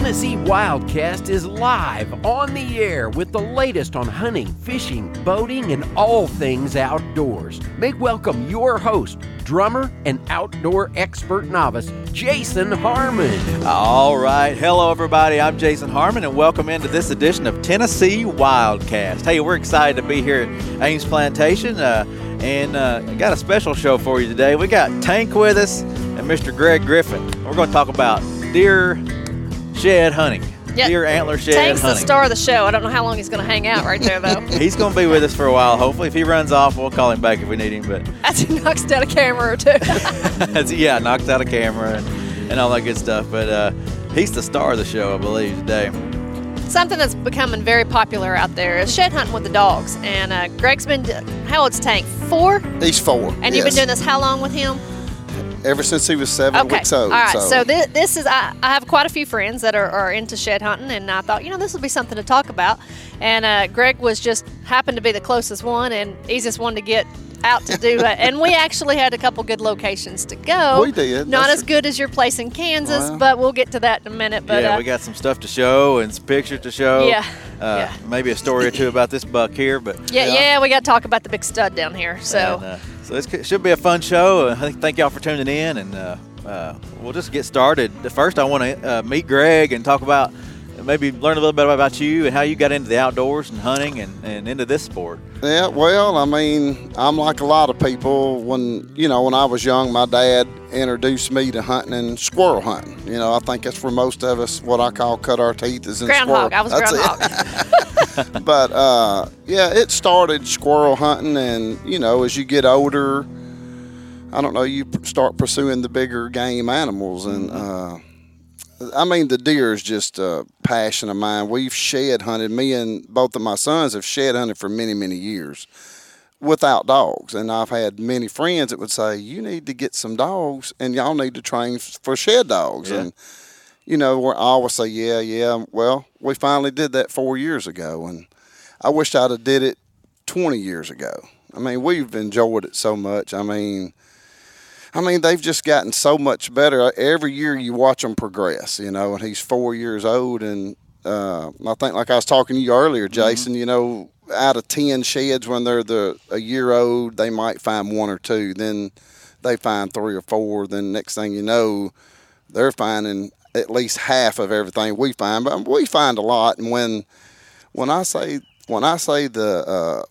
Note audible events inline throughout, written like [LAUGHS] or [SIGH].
Tennessee Wildcast is live on the air with the latest on hunting, fishing, boating, and all things outdoors. Make welcome your host, drummer and outdoor expert novice, Jason Harmon. All right. Hello, everybody. I'm Jason Harmon, and welcome into this edition of Tennessee Wildcast. Hey, we're excited to be here at Ames Plantation, uh, and uh, got a special show for you today. We got Tank with us and Mr. Greg Griffin. We're going to talk about deer shed hunting. Yep. Deer antler shed Tank's the star of the show. I don't know how long he's going to hang out right there, though. [LAUGHS] He's going to be with us for a while. Hopefully, if he runs off, we'll call him back if we need him. But As he knocks out a camera or two. [LAUGHS] yeah, knocks out a camera and, and all that good stuff. But uh, he's the star of the show, I believe, today. Something that's becoming very popular out there is shed hunting with the dogs. And uh, Greg's been, how old's Tank? Four? He's four. And you've been doing this how long with him? Ever since he was seven Okay. weeks old. All right. So, so this, this is, I, I have quite a few friends that are, are into shed hunting, and I thought, you know, this will be something to talk about. And uh, Greg was just happened to be the closest one and easiest one to get out to do it. and we actually had a couple good locations to go. We did. Not That's as good as your place in Kansas, Well. but we'll get to that in a minute. But yeah, uh, we got some stuff to show and some pictures to show. Yeah, Uh, yeah. Maybe a story or two about this buck here, but [LAUGHS] yeah, Yeah. yeah, we got to talk about the big stud down here. So. and, uh, so this should be a fun show. Uh, I think thank y'all for tuning in, and uh, uh, we'll just get started. First, I want to uh, meet Greg and talk about maybe learn a little bit about you and how you got into the outdoors and hunting and, and into this sport. yeah, well, I mean, I'm like a lot of people. When you know, when I was young, my dad introduced me to hunting and squirrel hunting. You know, I think that's for most of us what I call cut our teeth is in Groundhog. squirrel. I was That's it. groundhog. [LAUGHS] but uh, yeah, it started squirrel hunting, and you know, as you get older, I don't know, you start pursuing the bigger game animals, and uh, I mean, the deer is just a passion of mine. We've shed hunted. Me and both of my sons have shed hunted for many, many years without dogs, and I've had many friends that would say, "You need to get some dogs, and y'all need to train for shed dogs." Yeah. And you know, where I always say, "Yeah, yeah." Well, we finally did that four years ago, and I wish I'd have did it twenty years ago. I mean, we've enjoyed it so much. I mean. I mean, they've just gotten so much better. Every year you watch them progress, you know, and he's four years old. And uh, I think, like I was talking to you earlier, Jason, you know, out of 10 sheds when they're the a year old, they might find one or two. Then they find three or four. Then next thing you know, they're finding at least half of everything we find. But we find a lot. And when when I say when I say the uh,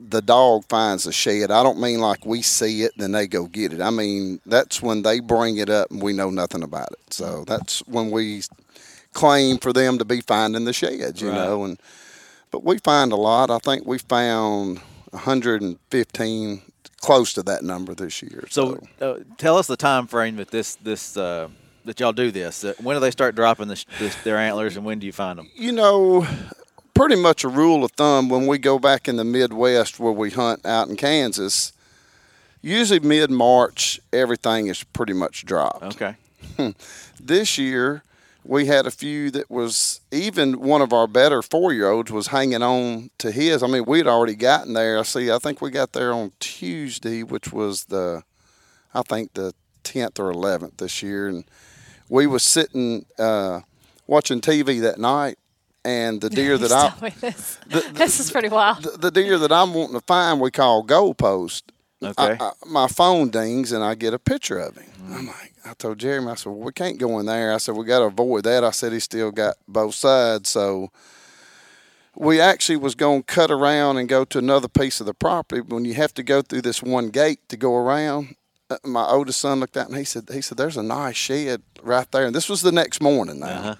the dog finds a shed, I don't mean like we see it and then they go get it. I mean that's when they bring it up and we know nothing about it. So that's when we claim for them to be finding the sheds, you Right. know. And but we find a lot. I think we found 115, close to that number this year. So, uh, tell us the time frame that this this uh, that y'all do this. Uh, when do they start dropping this, this, their antlers, and when do you find them? you know, pretty much a rule of thumb when we go back in the Midwest where we hunt out in Kansas, usually mid March, everything is pretty much dropped. Okay. This year, we had a few that was even one of our better four year olds was hanging on to his. I mean, we'd already gotten there. I see, I think we got there on Tuesday, which was the, I think the 10th or 11th this year. And we was sitting uh, watching TV that night. And the deer that I, Tell me this. [LAUGHS] [LAUGHS] this is pretty wild. the, the deer that I'm wanting to find, we call goalpost. Okay. I, I, my phone dings and I get a picture of him. I'm like, I told Jeremy, I said, well, we can't go in there. I said, we got to avoid that. I said, he still got both sides. So we actually was going to cut around and go to another piece of the property. When you have to go through this one gate to go around, uh, my oldest son looked out and he said, he said, there's a nice shed right there. And this was the next morning now. Uh-huh.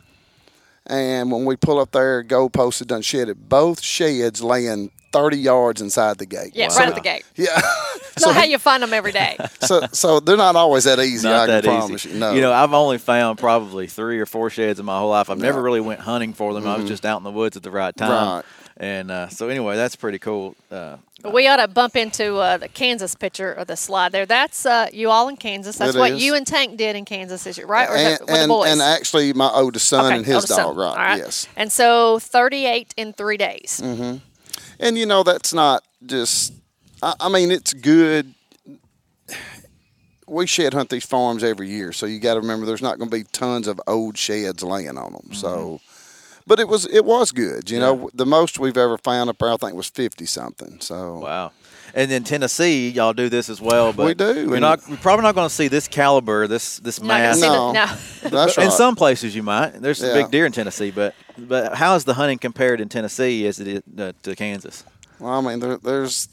And when we pull up there, goalpost had done shed it. Both sheds laying 30 yards inside the gate. Yeah, So- right at the gate. Yeah. [LAUGHS] Not how you find them every day. [LAUGHS] so so they're not always that easy. Not I that can promise easy. you. No, You know, I've only found probably three or four sheds in my whole life. I've never really went hunting for them. I was just out in the woods at the right time. Mm-hmm. Right. And uh, so anyway, that's pretty cool. Uh, we ought to bump into uh, the Kansas picture or the slide there. That's uh, you all in Kansas. That's It what is. you and Tank did in Kansas this year, right? Or is and, that with the and, boys? and actually, my oldest son Okay, and his oldest son. dog, right? All right. Yes. And so 38 in three days. And you know that's not just. I, I mean, it's good. we shed hunt these farms every year, so you got to remember there's not going to be tons of old sheds laying on them. So, but it was it was good. You know, the most we've ever found up there, I think, was fifty something. So Wow. And in Tennessee, y'all do this as well, but We do, We're and- not. You're probably not going to see this caliber, this this mass. No. no. [LAUGHS] that's right. In some places, you might. There's some Yeah. big deer in Tennessee, but but how is the hunting compared in Tennessee as it is uh, to Kansas? Well, I mean, there, there's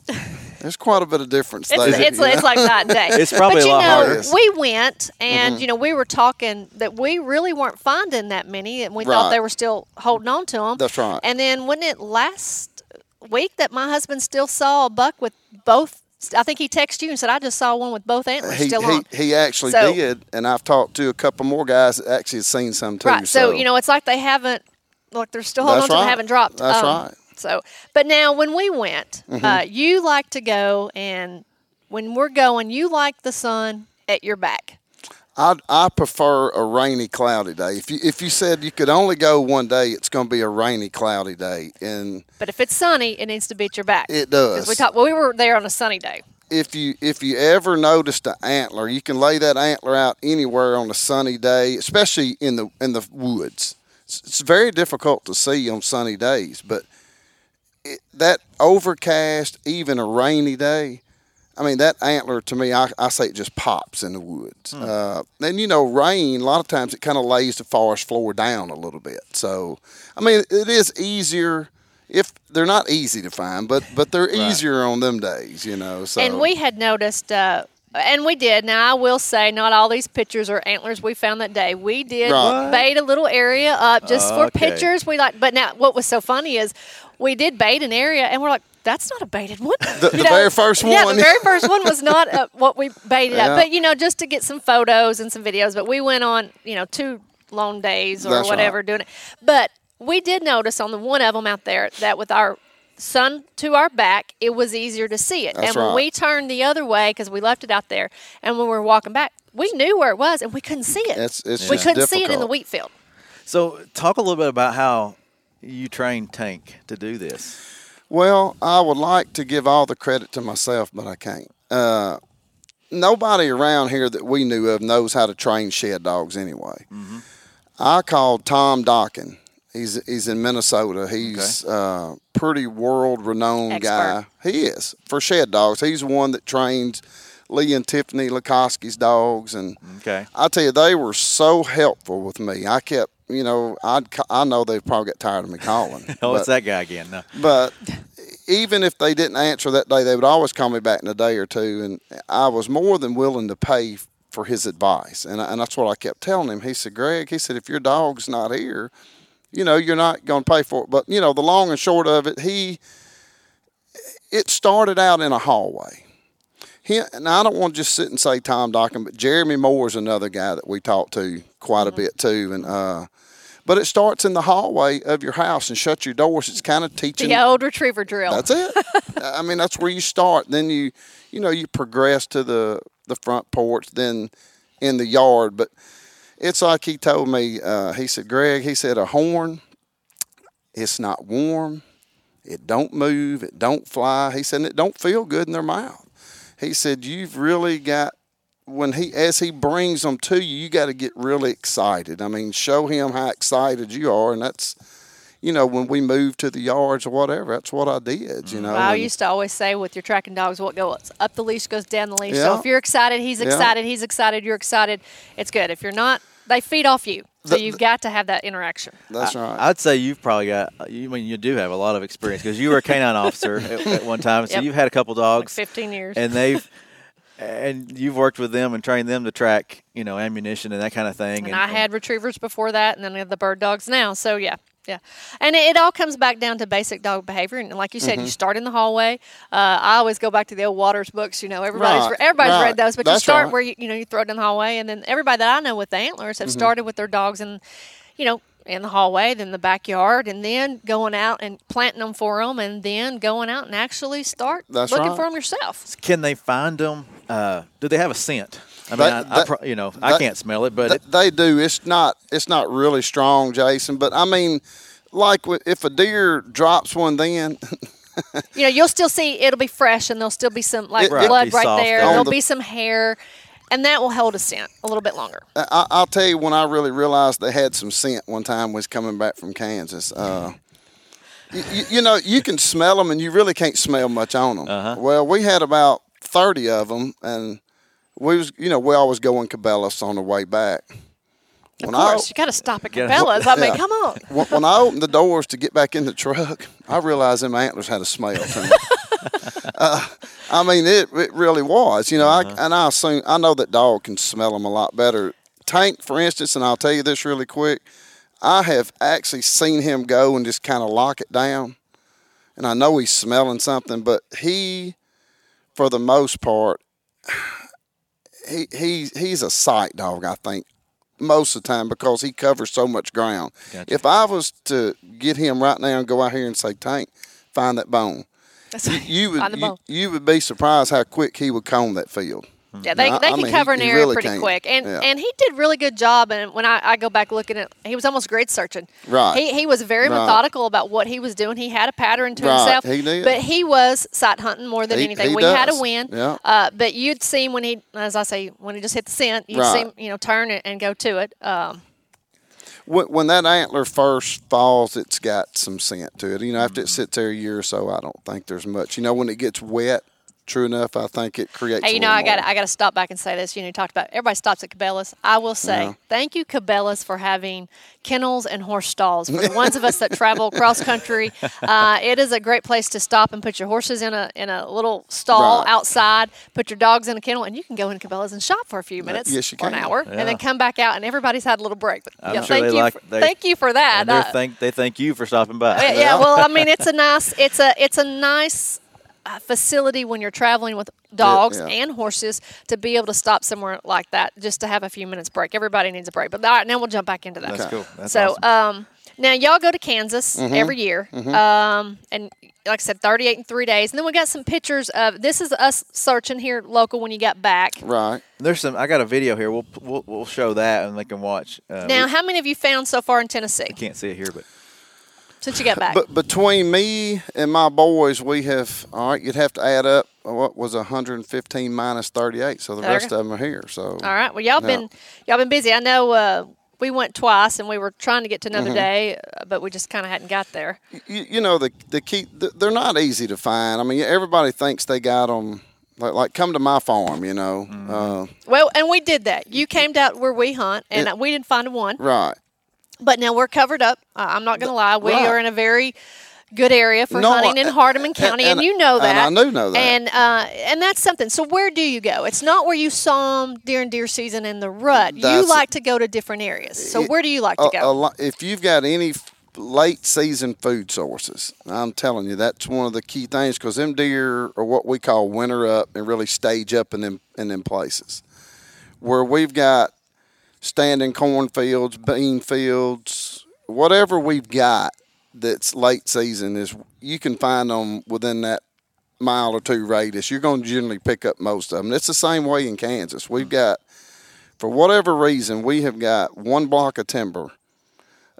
there's quite a bit of difference It's, there. it's, it's like night and day. [LAUGHS] It's probably but a you lot know, harder. we went and you know we were talking that we really weren't finding that many, and we thought they were still holding on to them. That's right. And then wasn't it last week that my husband still saw a buck with both? I think he texted you and said I just saw one with both antlers he, still he, on. he actually So- did, and I've talked to a couple more guys that actually have seen some too. Right. So, you know, it's like they haven't, like they're still holding That's on to them, right. haven't dropped. That's Um, right. Mm-hmm. So, but now when we went, uh, you like to go, and when we're going, you like the sun at your back. I I prefer a rainy, cloudy day. If you if you said you could only go one day, it's going to be a rainy, cloudy day, and But if it's sunny, it needs to be at your back. it does. we talked. Well, we were there on a sunny day. if you if you ever noticed an antler, you can lay that antler out anywhere on a sunny day, especially in the in the woods. It's, it's very difficult to see on sunny days, but it, that overcast, even a rainy day, I mean that antler to me, I, I say it just pops in the woods. Uh, and you know, rain a lot of times it kind of lays the forest floor down a little bit. So I mean, it is easier. If they're not easy to find, but but they're [LAUGHS] easier on them days, you know. So And we had noticed, uh, and we did. Now I will say, not all these pictures are antlers we found that day. We did Right. bait a little area up just for Okay. pictures. We like, but now what was so funny is we did bait an area, and we're like. That's not a baited one. The- [LAUGHS] You the very first one. Yeah, the very first one was not uh, [LAUGHS] what we baited Yeah. up. But you know, just to get some photos and some videos. But we went on, you know, two long days or That's whatever right. doing it. But we did notice on the one of them out there that with our sun to our back, it was easier to see it. That's and when right. we turned the other way because we left it out there, and when we were walking back, we knew where it was and we couldn't see it. It's- it's we just couldn't see it in the wheat field. So talk a little bit about how you train Tank to do this. Well, I would like to give all the credit to myself, but I can't. Uh, nobody around here that we knew of knows how to train shed dogs anyway. I called Tom Dokken. He's he's in Minnesota. He's uh, pretty world renowned Expert. guy. He is for shed dogs. He's the one that trains Lee and Tiffany Lakosky's dogs, and Okay. I tell you, they were so helpful with me. I kept, you know, I I know they've probably got tired of me calling. [LAUGHS] Oh, it's that guy again. No. but even if they didn't answer that day, they would always call me back in a day or two, and I was more than willing to pay for his advice, and and that's what I kept telling him. He said, "Greg," he said, "if your dog's not here, you know, you're not going to pay for it." But you know, the long and short of it, he it started out in a hallway. He, and I don't want to just sit and say Tom Dokken, but Jeremy Moore is another guy that we talked to quite a bit too, and. uh but it starts in the hallway of your house and shut your doors. It's kind of teaching. The old retriever drill. That's it. [LAUGHS] I mean, that's where you start. Then you, you know, you progress to the the front porch, then in the yard. But it's like he told me. Uh, he said, "Greg," he said, "a horn. It's not warm. It don't move. It don't fly." He said, and "It don't feel good in their mouth." He said, "You've really got." When he, as he brings them to you, you got to get really excited. I mean, show him how excited you are, and that's, you know, when we moved to the yards or whatever, that's what I did. You mm-hmm. know, Well, I used to always say with your tracking dogs, what goes up the leash goes down the leash. So if you're excited, he's Yeah. excited, he's excited, you're excited. It's good. If you're not, they feed off you. So The- you've got to have that interaction. that's right. I'd say you've probably got. You I mean you do have a lot of experience because you were a canine officer at, at [LAUGHS] one time, so Yep. you've had a couple Like dogs, 15 years. and they've and you've worked with them and trained them to track, you know, ammunition and that kind of thing. And I had retrievers before that, and then I have the bird dogs now. So yeah, yeah. And it, it all comes back down to basic dog behavior. And like you said, Mm-hmm. you start in the hallway. Uh, I always go back to the old Wolters books. You know, everybody's Right, everybody's right. read those, but you start right. where you you know you throw it in the hallway, and then everybody that I know with the antlers Mm-hmm. have started with their dogs and you know. In the hallway, then the backyard, and then going out and planting them for them, and then going out and actually start That's looking right. for them yourself. Can they find them? Uh, do they have a scent? I mean, That- I, I that- pro- you know, I can't smell it, but Th- it, they do. It's not. It's not really strong, Jason. But I mean, like if a deer drops one, then [LAUGHS] you know, you'll still see it'll be fresh and there'll still be some like It- blood right soft there. there. There'll the- be some hair. and that will hold a scent a little bit longer. I, I'll tell you when I really realized they had some scent one time was coming back from Kansas. Uh, you, you know, you can smell them and you really can't smell much on them. Uh-huh. Well, we had about 30 of them and we was, you know, we always go in Cabela's on the way back. Of When I- course, you got to stop at Yeah. Cabela's. I mean, Yeah. come on. when, when I opened the doors to get back in the truck, I realized them antlers had a smell to them. [LAUGHS] uh, I mean, it, it really was. You know, I, and I assume I know that dog can smell them a lot better. Tank, for instance, and I'll tell you this really quick. I have actually seen him go and just kind of lock it down, and I know he's smelling something, but he, for the most part, he he he's a sight dog. I think most of the time because he covers so much ground. Gotcha. If I was to get him right now and go out here and say, Tank, find that bone, That's you, you would Find the you, bone. you would be surprised how quick he would comb that field. Yeah, they, they I can mean, cover an area really pretty can. quick, and Yeah. and he did really good job. And when I, I go back looking at, he was almost grid searching. Right. He he was very Right. methodical about what he was doing. He had a pattern to Right, himself. he did. But he was sight hunting more than He- anything. he we had a win. Yeah. Uh, but you'd see him when he, as I say, when he just hit the scent, you'd see him, you know, turn it and go to it. Um, When, when that antler first falls, it's got some scent to it. You know, after Mm-hmm. it sits there a year or so, I don't think there's much. You know, when it gets wet, true enough, I think it creates. Hey, a you know, I got. I got to stop back and say this. You know, you talked about everybody stops at Cabela's. I will say Yeah. thank you, Cabela's, for having kennels and horse stalls for the [LAUGHS] ones of us that travel cross country. Uh, it is a great place to stop and put your horses in a in a little stall Right. outside. Put your dogs in a kennel, and you can go in Cabela's and shop for a few minutes, yes, you or an can. hour, and then come back out, and everybody's had a little break. But I'm yeah, sure thank they you, like- for, they- thank you for that. And they Uh, thank they thank you for stopping by. yeah, yeah, well, I [LAUGHS] mean, it's a nice, it's a, it's a nice facility when you're traveling with dogs yeah. and horses to be able to stop somewhere like that just to have a few minutes break. Everybody needs a break. But all right, now we'll jump back into that. That's cool. That's so, awesome. um, now y'all go to Kansas Mm-hmm. every year, um, and like I said, 38 in three days, and then we got some pictures of this is us searching here local when you got back. right. There's some. I got a video here. We'll we'll, we'll show that and they can watch. Uh, Now, we how many of you found so far in Tennessee I can't see it here, but since you got back? But between me and my boys, we have all right. You'd have to add up what was 115 minus 38, so the There rest of them are here. So All right. Well, y'all Yeah. been y'all been busy. I know uh, we went twice, and we were trying to get to Mm-hmm. another day, uh, but we just kind of hadn't got there. you, you know the the key. th- They're not easy to find. I mean, everybody thinks they got them. Like, like come to my farm, you know. Uh, Well, and we did that. You came down where we hunt, and It- we didn't find one. right. But now we're covered up. Uh, I'm not going to lie. We Right. are in a very good area for No, hunting in Hardeman County, and, and- you know that. and I do know that. And uh, and that's something. So where do you go? It's not where you saw them during deer season in the rut. you like to go to different areas. So It- where do you like to go? a if you've got any late season food sources, I'm telling you that's one of the key things because them deer are what we call winter up and really stage up in them in them places where we've got standing cornfields, bean fields, whatever we've got that's late season is you can find them within that mile or two radius. You're going to generally pick up most of them. It's the same way in Kansas. We've got for whatever reason, we have got one block of timber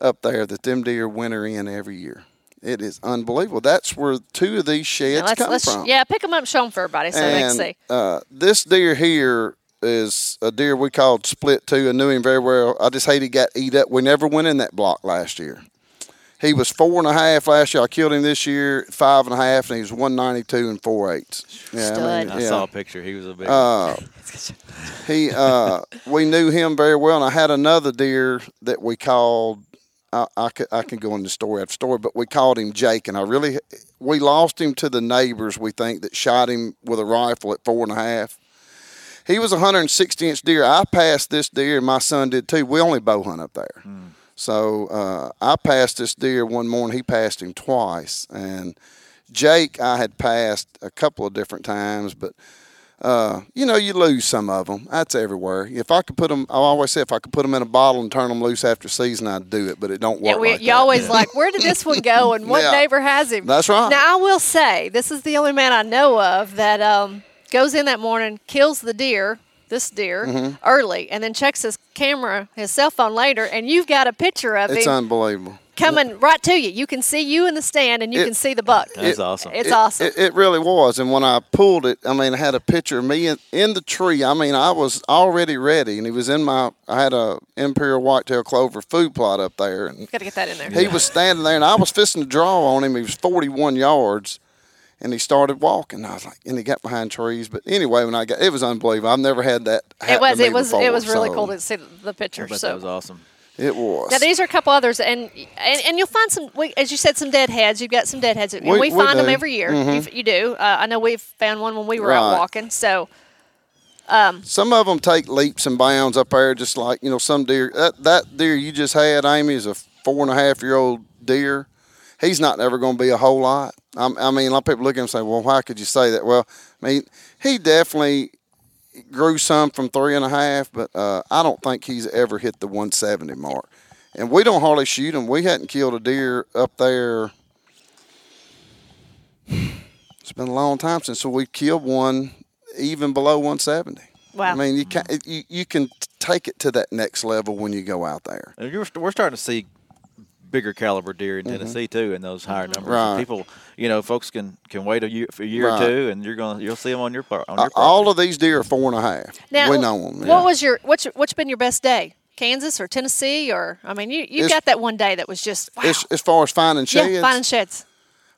up there that them deer winter in every year. It is unbelievable. That's where two of these sheds Now, let's, come let's, from. yeah, pick them up, and show them for everybody so they can see. uh, this deer here is a deer we called Split Two. I knew him very well. I just hate he got eat up. We never went in that block last year. He was four and a half last year. I killed him this year, five and a half, and he was one ninety two and four eighths. Yeah, Stud. I yeah. saw a picture. He was a big. Uh, [LAUGHS] he uh, we knew him very well, and I had another deer that we called. I, I, could, I can go into story after story, but we called him Jake, and I really we lost him to the neighbors. We think that shot him with a rifle at four and a half. He was a 160 inch deer. I passed this deer, and my son did too. We only bow hunt up there. So uh, I passed this deer one morning. He passed him twice, and Jake I had passed a couple of different times, but uh, you know you lose some of them. That's everywhere. If I could put them, I always say if I could put them in a bottle and turn them loose after season, I'd do it. But it don't work. Yeah, we, like you that. always like, where did this one go, and what [LAUGHS] Yeah. neighbor has him? That's right. Now I will say, this is the only man I know of that um, goes in that morning, kills the deer, this deer, Mm-hmm. early, and then checks his camera, his cell phone later, and you've got a picture of it. It's him. unbelievable. coming right to you. You can see you in the stand, and you It- can see the buck. That's awesome. It's It- awesome. It, it really was. And when I pulled it, I mean, I had a picture of me in, in the tree. I mean, I was already ready, and he was in my. I had a imperial whitetail clover food plot up there, and Got to get that in there. he was standing there, and I was fisting to draw on him. He was 41 yards, and he started walking. I was like, and he got behind trees. But anyway, when I got, it was unbelievable. I've never had that. it was. to me It was. before, it was really so cool to see the, the I picture. So that was awesome. It was. Now these are a couple others, and and, and you'll find some. We, as you said, some deadheads. You've got some deadheads, and We- we, we find them do. Mm-hmm. every year. You, you do. Uh, I know we've found one when we were out walking. So Um, Some of them take leaps and bounds up there, just like you know some deer. That that deer you just had, Amy, is a four and a half year old deer. He's not ever going to be a whole lot. I'm, I mean, a lot of people look at him and say, "Well, why could you say that?" Well, I mean, he definitely grew some from three and a half, but uh, I don't think he's ever hit the 170 mark. And we don't hardly shoot him. We hadn't killed a deer up there. It's been a long time since we killed one even below 170. Wow. I mean, you can you, you can take it to that next level when you go out there. You're, we're starting to see bigger caliber deer in Tennessee too, in those higher numbers. Mm-hmm. People, you know, folks can can wait a year, a year Right. or two, and you're gonna you'll see them on your part. on Uh, all of these deer are four and a half. now, we know them. what was your what's your, what's been your best day? Kansas or Tennessee or I mean, you you It's- got that one day that was just wow. as, as far as finding sheds? yeah, finding sheds.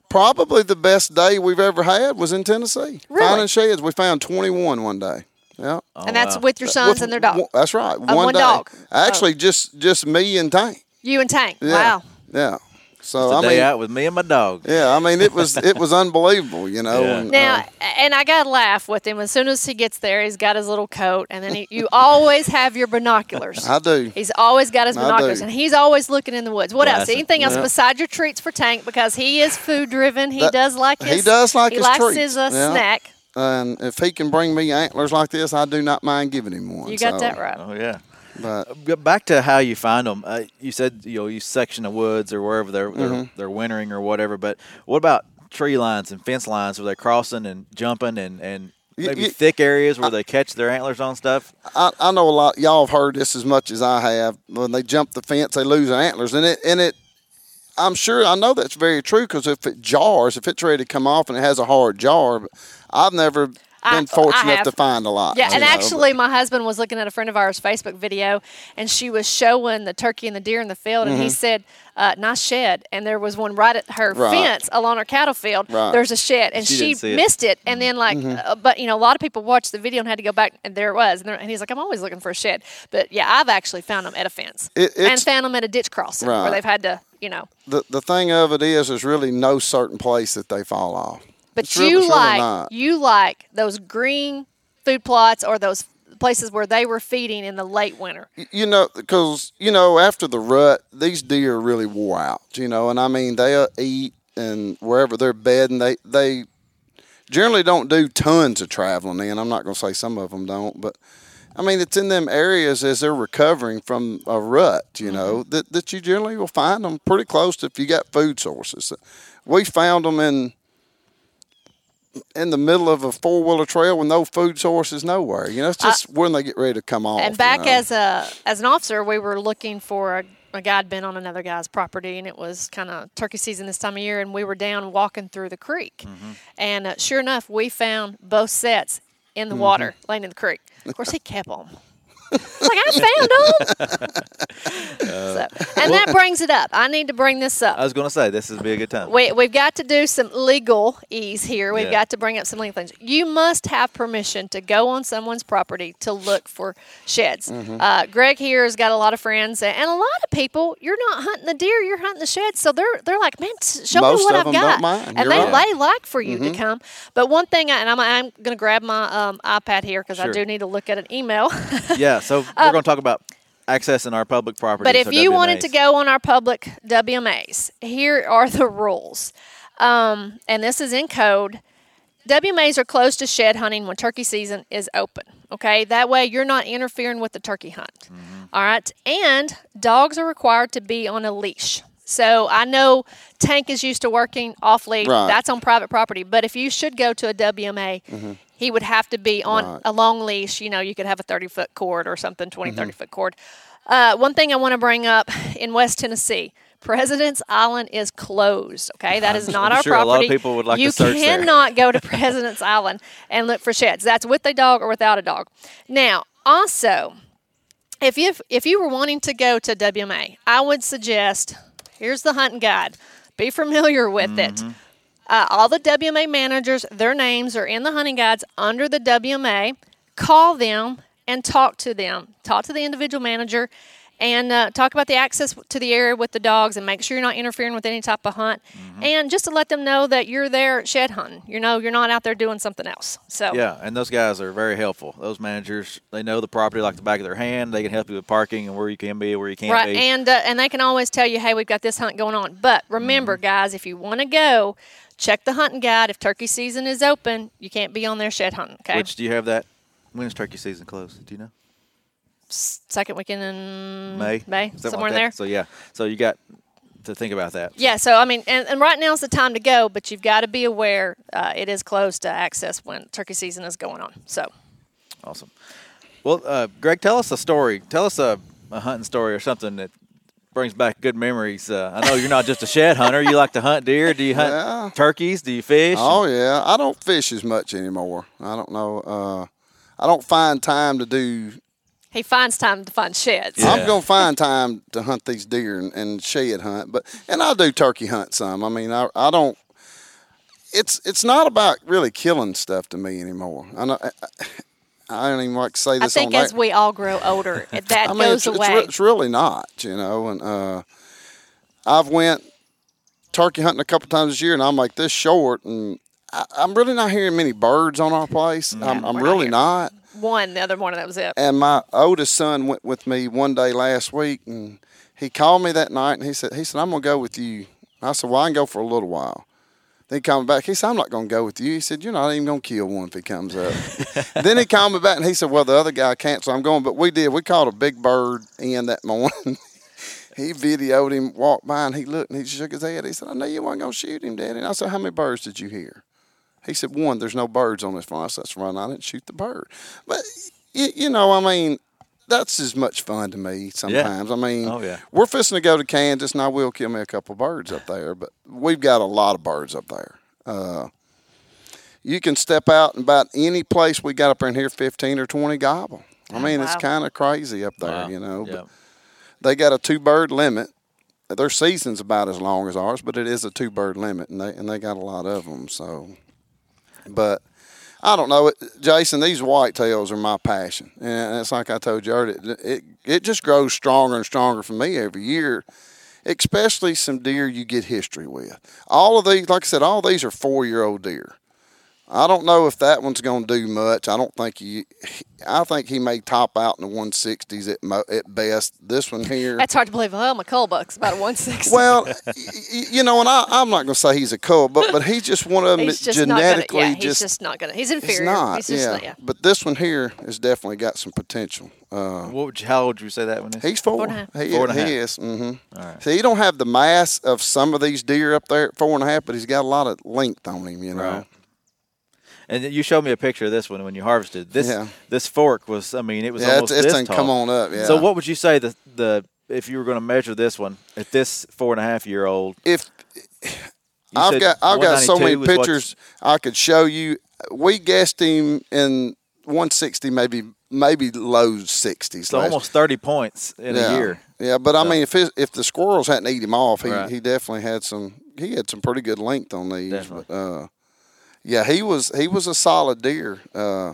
Probably the best day we've ever had was in Tennessee. Really? Finding sheds. We found 21 one day. Yeah. and that's wow. with your sons With and their dog. one- That's right. one, one day. dog. Actually, just just me and Tank. You and Tank. Yeah. Wow. Yeah. So It's a I day mean, out with me and my dog. yeah. I mean, it was it was unbelievable. You know. Yeah. And, Now, uh, and I got to laugh with him. As soon as he gets there, he's got his little coat, and then he, you always have your binoculars. [LAUGHS] I do. He's always got his binoculars, and he's always looking in the woods. What else? Anything else Yeah. beside your treats for Tank? Because he is food driven. He That- does like his. he does like he his likes treats. his uh, Yeah. snack. And if he can bring me antlers like this, I do not mind giving him one. You got so, that right. Oh yeah. But back to how you find them. Uh, you said you know you section the woods or wherever they're they're, Mm-hmm. they're wintering or whatever. But what about tree lines and fence lines where they're crossing and jumping and and maybe y- thick areas where they catch their antlers on stuff? I, I know a lot. Y'all have heard this as much as I have. When they jump the fence, they lose their antlers, and it and it. I'm sure I know that's very true because if it jars, if it's ready to come off and it has a hard jar, but I've never I- been fortunate I enough to find a lot. Yeah, and know, actually, my husband was looking at a friend of ours' Facebook video, and she was showing the turkey and the deer in the field, and he said, uh, "Nice shed." And there was one right at her Mm-hmm. Right. fence along her cattle field. Right. There's a shed, and She she, didn't it. missed it. And then, like, Mm-hmm. uh, but you know, a lot of people watched the video and had to go back, and there it was. And, there- and he's like, "I'm always looking for a shed." But yeah, I've actually found them at a fence, It- and found them at a ditch crossing where they've had to, you know. the the thing of it is, there's really no certain place that they fall off. But It's you really like you like those green food plots or those places where they were feeding in the late winter. You know, because you know, after the rut, these deer really wore out. You know, and I mean, they'll uh, eat and wherever they're bedding, they they generally don't do tons of traveling in. I'm not going to say some of them don't, but I mean, it's in them areas as they're recovering from a rut. You know, mm-hmm. that that you generally will find them pretty close to if you got food sources. We found them in. In the middle of a four wheeler trail with no food sources nowhere, you know, it's just when they get ready to come off. and you back know. as a as an officer, we were looking for a, a guy had been on another guy's property, and it was kind of turkey season this time of year, and we were down walking through the creek, Mm-hmm. and uh, sure enough, we found both sets in the Mm-hmm. water, laying in the creek. Of course, he kept them. Like I found them. [LAUGHS] so, and that brings it up. I need to bring this up. I was going to say this would be a good time. We, we've got to do some legal ease here. We've Yeah. got to bring up some legal things. You must have permission to go on someone's property to look for sheds. Mm-hmm. Uh, Greg here has got a lot of friends, and a lot of people. You're not hunting the deer; you're hunting the sheds. So they're they're like, man, show me what of I've got, don't mind. and You're they right. Mm-hmm. they like for you to come. But one thing, I, and I'm I'm going to grab my um, iPad here because I Sure. do need to look at an email. yeah, so we're uh, going to talk about accessing our public property. But if you wanted to go on our public WMAs, here are the rules. Um, and this is in code. WMAs are closed to shed hunting when turkey season is open. Okay, that way you're not interfering with the turkey hunt. Mm-hmm. All right, and dogs are required to be on a leash. So I know Tank is used to working off leash. Right. That's on private property. But if you should go to a WMA, mm-hmm. He would have to be on Right. a long leash. You know, you could have a 30 foot cord or something, 20, 30 foot cord. Uh, one thing I want to bring up in West Tennessee, President's Island is closed. Okay, that is not I'm our sure a lot of property. people would like to you search there. cannot go to [LAUGHS] President's Island and look for sheds. That's with a dog or without a dog. Now, also, if you if you were wanting to go to WMA, I would suggest here's the hunting guide. Be familiar with it. Uh, all the WMA managers, their names are in the hunting guides under the WMA. Call them and talk to them. Talk to the individual manager and uh, talk about the access to the area with the dogs and make sure you're not interfering with any type of hunt. Mm-hmm. And just to let them know that you're there shed hunting. You know, you're not out there doing something else. So Yeah, and those guys are very helpful. Those managers, they know the property like the back of their hand. They can help you with parking and where you can be, where you can't Right, be. and uh, and they can always tell you, hey, we've got this hunt going on. But remember, Mm-hmm. guys, if you want to go, check the hunting guide. If turkey season is open, you can't be on there shed hunting. Okay, Which do you have that? When is turkey season closed? Do you know? Second weekend in May. May, somewhere like in there. So yeah, so you got to think about that. Yeah, so I mean, and, and right now is the time to go, but you've got to be aware uh, it is closed to access when turkey season is going on. So, Awesome. Well, uh, Greg, tell us a story. Tell us a, a hunting story or something that brings back good memories. Uh, I know you're not just a shed hunter. You like to hunt deer. Do you hunt Yeah. turkeys? Do you fish? Oh yeah, I don't fish as much anymore. I don't know. Uh, I don't find time to do. He finds time to find sheds. Yeah. I'm gonna find time to hunt these deer and, and shed hunt, but and I do turkey hunt some. I mean, I I don't. It's it's not about really killing stuff to me anymore. I know. I, I don't even like to say this. I think on as there. we all grow older, it- [LAUGHS] that I mean, goes it's, it's, away. re- it's really not, you know. And uh, I've went turkey hunting a couple times this year, and I'm like this short, and I, I'm really not hearing many birds on our place. I'm, I'm we're not really not. One, the other morning, that was it. And my oldest son went with me one day last week, and he called me that night, and he said, he said, I'm gonna go with you. I said, well, I can go for a little while. Then he called me back. He said, I'm not going to go with you. He said, You're not even going to kill one if he comes up. [LAUGHS] then he called me back and he said, Well, the other guy can't, so I'm going. But we did. We caught a big bird in that morning. [LAUGHS] he videoed him walk by and he looked and he shook his head. He said, I know you weren't going to shoot him, Daddy. And I said, How many birds did you hear? He said, One, there's no birds on this farm. I said, That's right. I didn't shoot the bird. But, you, know, I mean, that's as much fun to me sometimes. I mean, Oh, yeah. we're fixing to go to Kansas, and I will kill me a couple birds up there. But we've got a lot of birds up there. Uh, you can step out and about any place we got up in here, fifteen or twenty gobble. I mean, it's kind of crazy up there, Wow. you know. Yeah. But they got a two bird limit. Their season's about as long as ours, but it is a two bird limit, and they and they got a lot of them. So, but I don't know, Jason. These whitetails are my passion, and it's like I told you earlier. It it just grows stronger and stronger for me every year. Especially some deer you get history with. All of these, like I said, all these are four year old deer. I don't know if that one's going to do much. I don't think he. I think he may top out in the 160s at mo, at best. This one here. That's hard to believe. Oh, my cull buck's about a 160. Well, y- y- you know, and I, I'm not going to say he's a cub, but but he's just one of them he's that just not gonna, genetically yeah, he's just, just not gonna. He's he's not. He's just yeah. not- yeah. But this one here has definitely got some potential. Uh, What would you, how old would you say that one is? He's four. and a half. He, Four and a he is. Mm-hmm. All right. See, he don't have the mass of some of these deer up there at four and a half, but he's got a lot of length on him. You know. Right. And you showed me a picture of this one when you harvested. This Yeah. this fork was, I mean, it was Yeah, almost it's, this tall. come on up. Yeah. So what would you say the the if you were going to measure this one at this four and a half year old? If I've got I've got so many 192 what- pictures I could show you. We guessed him in 160, maybe maybe low 60s. So last- almost thirty points in yeah. a year. Yeah, but I mean, if his, if the squirrels hadn't eat him off, he, Right. he definitely had some. He had some pretty good length on these. Definitely. But uh, yeah, he was he was a solid deer. Uh,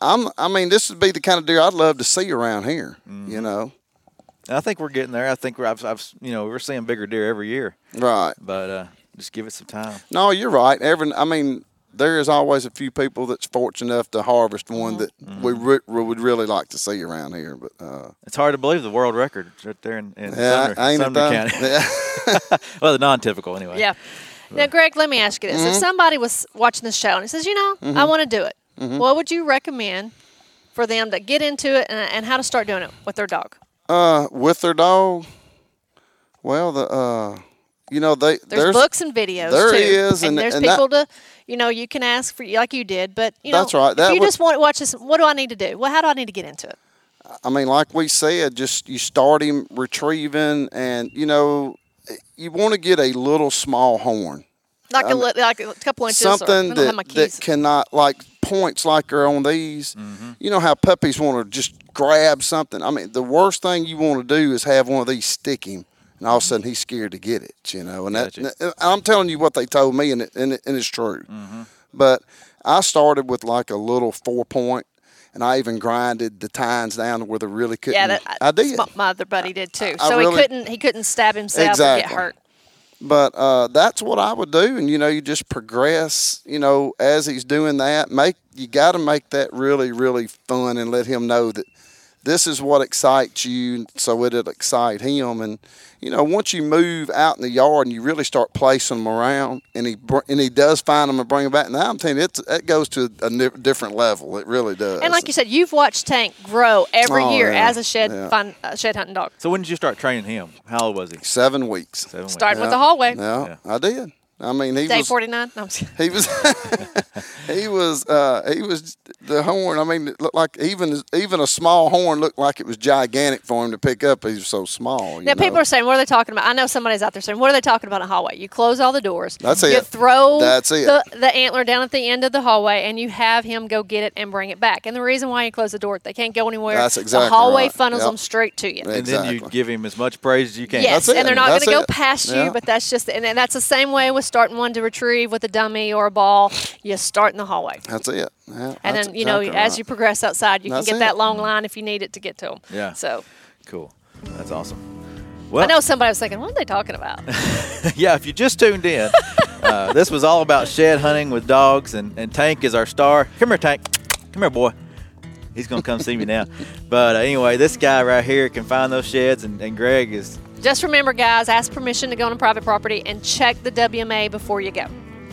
I'm I mean, this would be the kind of deer I'd love to see around here. Mm-hmm. You know, And I think we're getting there. I think we're, I've, I've you know we're seeing bigger deer every year, right? but uh, just give it some time. No, you're right. Every I mean, there is always a few people that's fortunate enough to harvest one that Mm-hmm. we re- would really like to see around here. But uh, It's hard to believe the world record is right there in, in yeah, Sumner, ain't Sumner? County. Yeah. [LAUGHS] well, the non-typical anyway. Yeah. Now, Greg, let me ask you this: Mm-hmm. If somebody was watching this show and he says, "You know, I want to do it," Mm-hmm. what would you recommend for them to get into it and, and how to start doing it with their dog? Uh, with their dog. Well, the uh, you know they There's, books and videos. there too. is, and, and- there's and that- people to, you know, you can ask for like you did, but you know, That's right. That if you would- just want to watch this, what do I need to do? Well, how do I need to get into it? I mean, like we said, just you start him retrieving, and you know, you want to get a little small horn, Like a li- like a couple inches. something don't have my that that cannot like points like are on these. Mm-hmm. You know how puppies want to just grab something. I mean, the worst thing you want to do is have one of these stick him. And all of a sudden he's scared to get it, you know. And that, and I'm telling you what they told me, and it, and, it, and it's true. Mm-hmm. But I started with like a little four point, and I even grinded the tines down to where they really couldn't. yeah, that, I did. My, other buddy did too. I so really- he couldn't he couldn't stab himself Exactly. get hurt. But uh, that's what I would do, and you know, you just progress. You know, as he's doing that, make you got to make that really, really fun, and let him know that this is what excites you, so it'll excite him. And you know, once you move out in the yard and you really start placing them around, and he br- and he does find them and bring them back. Now I'm telling you, it's, it goes to a different level. It really does. And like you said, you've watched Tank grow every Oh, year yeah, as a shed yeah. fun, uh, shed hunting dog. So when did you start training him? How old was he? seven weeks. Seven weeks. Starting with the hallway. Yeah, I did. I mean, he Day was 49. No, He was, [LAUGHS] he was, uh, he was the horn. I mean, it looked like even even a small horn looked like it was gigantic for him to pick up. He was so small. you Now, people are saying, what are they talking about? I know somebody's out there saying, what are they talking about in a hallway? You close all the doors. That's You it. throw That's it. The, the antler down at the end of the hallway, and you have him go get it and bring it back. And the reason why you close the door, they can't go anywhere. That's exactly The hallway right. funnels Yep. them straight to you. And then you give him as much praise as you can. Yes, That's it. and they're not going to go it. past you, but that's just, and then that's the same way with starting one to retrieve with a dummy or a ball. You start in the hallway. That's it. Yeah, And that's then, you know, exactly as you progress outside, you That's can get it. that long line if you need it to get to them. Yeah. So Cool. That's awesome. Well, I know somebody was thinking, what are they talking about? [LAUGHS] yeah, if you just tuned in, uh, [LAUGHS] this was all about shed hunting with dogs, and, and Tank is our star. Come here, Tank. Come here, boy. He's going to come see me now. [LAUGHS] But uh, anyway, this guy right here can find those sheds, and, and Greg is, Just remember, guys, ask permission to go on private property and check the WMA before you go.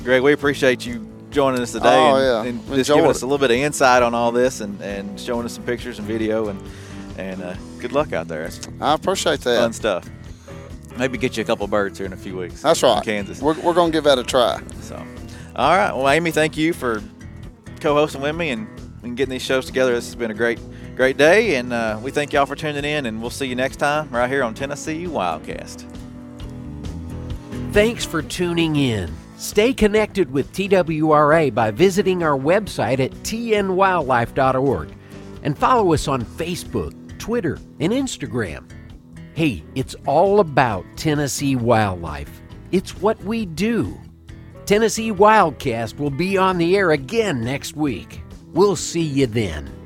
Greg, we appreciate you joining us today Oh, and, yeah. and just Enjoyed giving us a little bit of insight on all this and, and showing us some pictures and video. And, and uh, good luck out there. It's I appreciate that. fun stuff. Maybe get you a couple birds here in a few weeks. That's from right. Kansas. We're, we're gonna give that a try. So, all right. Well, Amy, thank you for co-hosting with me and, and getting these shows together. This has been a great, great day, and uh, we thank y'all for tuning in. And we'll see you next time right here on Tennessee Wildcast. Thanks for tuning in. Stay connected with TWRA by visiting our website at tnwildlife.org and follow us on Facebook, Twitter, and Instagram. Hey, it's all about Tennessee wildlife. It's what we do. Tennessee Wildcast will be on the air again next week. We'll see you then.